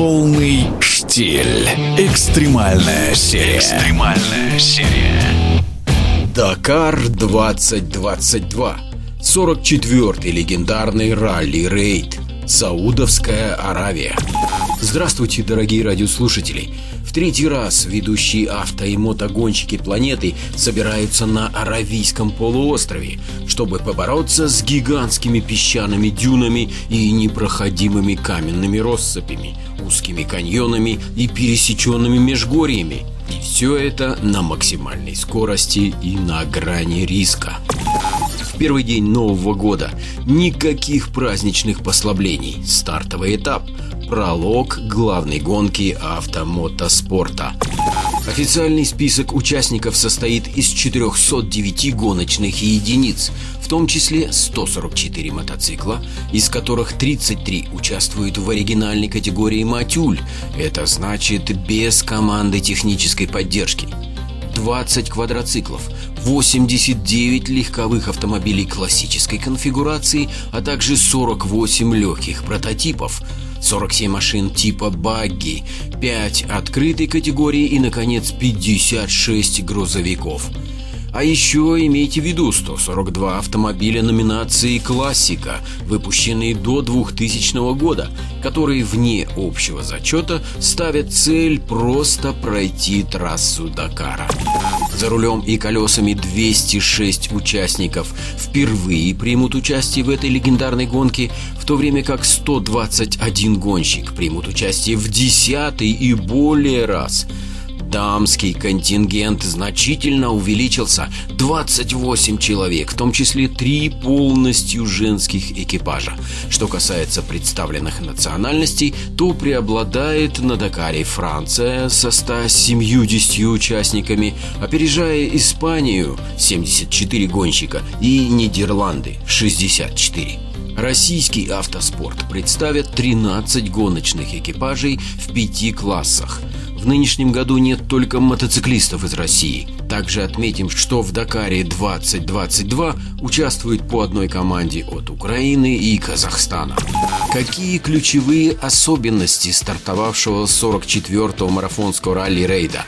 Полный штиль. Экстремальная серия. Экстремальная серия. Дакар 2022. 44-й легендарный ралли-рейд. Саудовская Аравия. Здравствуйте, дорогие радиослушатели! В третий раз ведущие авто- и мотогонщики планеты собираются на Аравийском полуострове, чтобы побороться с гигантскими песчаными дюнами и непроходимыми каменными россыпями, узкими каньонами и пересеченными межгорьями. И все это на максимальной скорости и на грани риска. В первый день Нового года никаких праздничных послаблений. Стартовый этап – Пролог главной гонки автомотоспорта. Официальный список участников состоит из 409 гоночных единиц, в том числе 144 мотоцикла, из которых 33 участвуют в оригинальной категории «Матюль». Это значит без команды технической поддержки. 20 квадроциклов, 89 легковых автомобилей классической конфигурации, а также 48 легких прототипов – 47 машин типа багги, 5 открытой категории и, наконец, 56 грузовиков. А еще имейте в виду 142 автомобиля номинации «Классика», выпущенные до 2000 года, которые вне общего зачета ставят цель просто пройти трассу Дакара. За рулем и колесами 206 участников впервые примут участие в этой легендарной гонке, в то время как 121 гонщик примут участие в десятый и более раз – Дамский контингент значительно увеличился 28 человек, в том числе три полностью женских экипажа. Что касается представленных национальностей, то преобладает на Дакаре Франция со 170 участниками, опережая Испанию 74 гонщика и Нидерланды 64. Российский автоспорт представит 13 гоночных экипажей в пяти классах – в нынешнем году нет только мотоциклистов из России. Также отметим, что в Дакаре 2022 участвует по одной команде от Украины и Казахстана. Какие ключевые особенности стартовавшего 44-го марафонского ралли-рейда?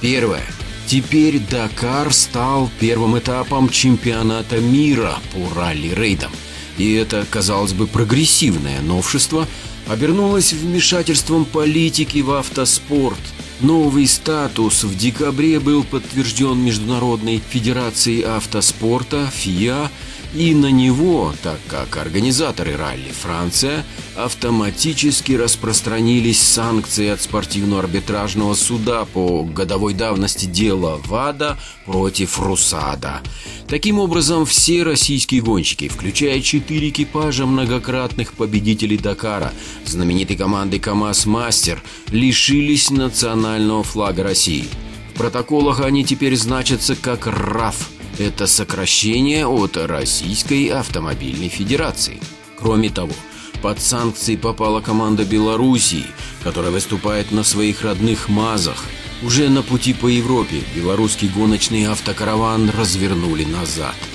Первое. Теперь Дакар стал первым этапом чемпионата мира по ралли-рейдам. И это, казалось бы, прогрессивное новшество – обернулось вмешательством политики в автоспорт. Новый статус в декабре был подтвержден Международной Федерацией Автоспорта ФИА и на него, так как организаторы ралли Франция, автоматически распространились санкции от спортивно-арбитражного суда по годовой давности дела ВАДА против Русада. Таким образом, все российские гонщики, включая четыре экипажа многократных победителей Дакара, знаменитой команды КАМАЗ Мастер, лишились национального флага России. В протоколах они теперь значатся как РАФ – это сокращение от Российской автомобильной федерации. Кроме того, под санкции попала команда Белоруссии, которая выступает на своих родных МАЗах. Уже на пути по Европе белорусский гоночный автокараван развернули назад –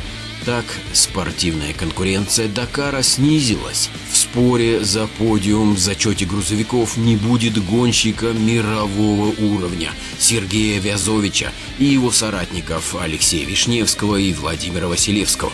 так, спортивная конкуренция Дакара снизилась. Споре за подиум в зачете грузовиков не будет гонщика мирового уровня Сергея Вязовича и его соратников Алексея Вишневского и Владимира Василевского.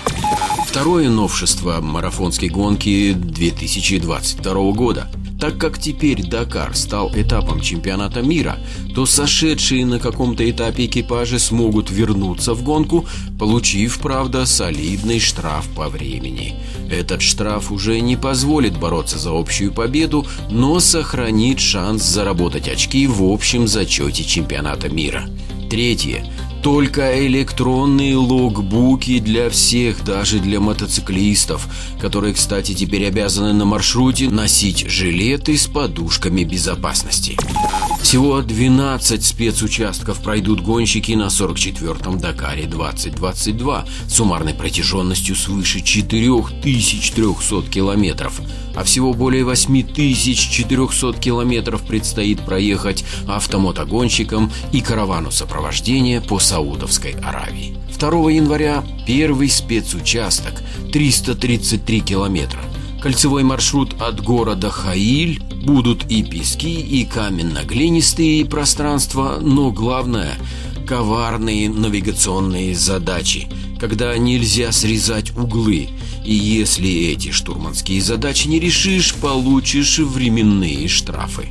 Второе новшество марафонской гонки 2022 года – так как теперь Дакар стал этапом чемпионата мира, то сошедшие на каком-то этапе экипажи смогут вернуться в гонку, получив, правда, солидный штраф по времени. Этот штраф уже не позволит бороться за общую победу, но сохранит шанс заработать очки в общем зачете чемпионата мира. Третье. Только электронные логбуки для всех, даже для мотоциклистов, которые, кстати, теперь обязаны на маршруте носить жилеты с подушками безопасности. Всего 12 спецучастков пройдут гонщики на 44-м Дакаре 2022 с суммарной протяженностью свыше 4300 километров, а всего более 8400 километров предстоит проехать автомотогонщикам и каравану сопровождения по Саудовской Аравии. 2 января первый спецучасток 333 километра. Кольцевой маршрут от города Хаиль Будут и пески, и каменно-глинистые пространства, но главное – коварные навигационные задачи, когда нельзя срезать углы. И если эти штурманские задачи не решишь, получишь временные штрафы.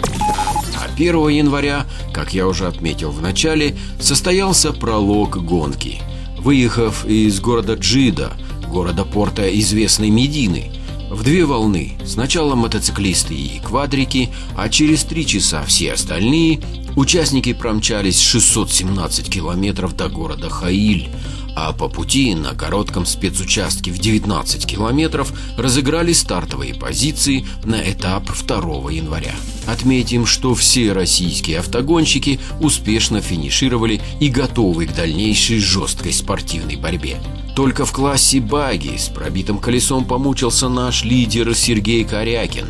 А 1 января, как я уже отметил в начале, состоялся пролог гонки. Выехав из города Джида, города порта известной Медины, в две волны. Сначала мотоциклисты и квадрики, а через три часа все остальные участники промчались 617 километров до города Хаиль, а по пути на коротком спецучастке в 19 километров разыграли стартовые позиции на этап 2 января. Отметим, что все российские автогонщики успешно финишировали и готовы к дальнейшей жесткой спортивной борьбе. Только в классе баги с пробитым колесом помучился наш лидер Сергей Корякин.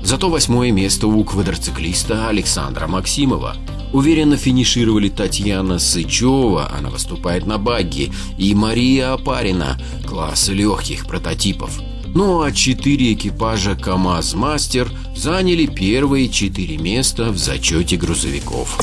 Зато восьмое место у квадроциклиста Александра Максимова. Уверенно финишировали Татьяна Сычева, она выступает на багги, и Мария Апарина, класса легких прототипов. Ну а четыре экипажа КАМАЗ-Мастер заняли первые четыре места в зачете грузовиков.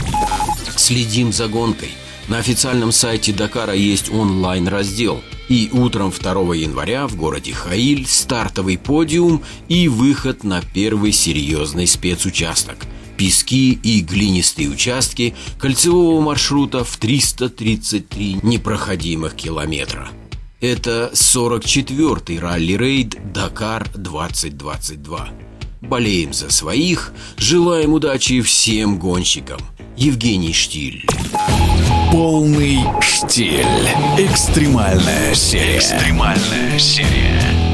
Следим за гонкой. На официальном сайте Дакара есть онлайн-раздел – и утром 2 января в городе Хаиль стартовый подиум и выход на первый серьезный спецучасток. Пески и глинистые участки кольцевого маршрута в 333 непроходимых километра. Это 44-й ралли-рейд «Дакар 2022». Болеем за своих, желаем удачи всем гонщикам. Евгений Штиль. Полный штиль. Экстремальная серия. Экстремальная серия.